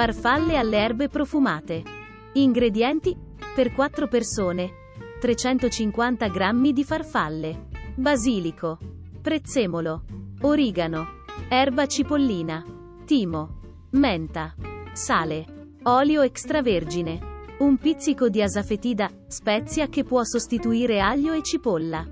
Farfalle alle erbe profumate. Ingredienti: per 4 persone. 350 g di farfalle. Basilico. Prezzemolo. Origano. Erba cipollina. Timo. Menta. Sale. Olio extravergine. Un pizzico di asafetida, spezia che può sostituire aglio e cipolla.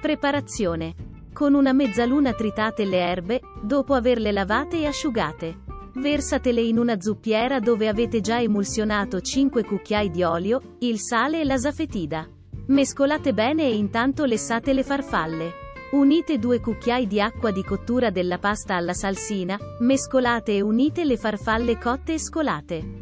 Preparazione. Con una mezzaluna tritate le erbe, dopo averle lavate e asciugate. Versatele in una zuppiera dove avete già emulsionato 5 cucchiai di olio, il sale e l'asafetida. Mescolate bene e intanto lessate le farfalle. Unite 2 cucchiai di acqua di cottura della pasta alla salsina, mescolate e unite le farfalle cotte e scolate.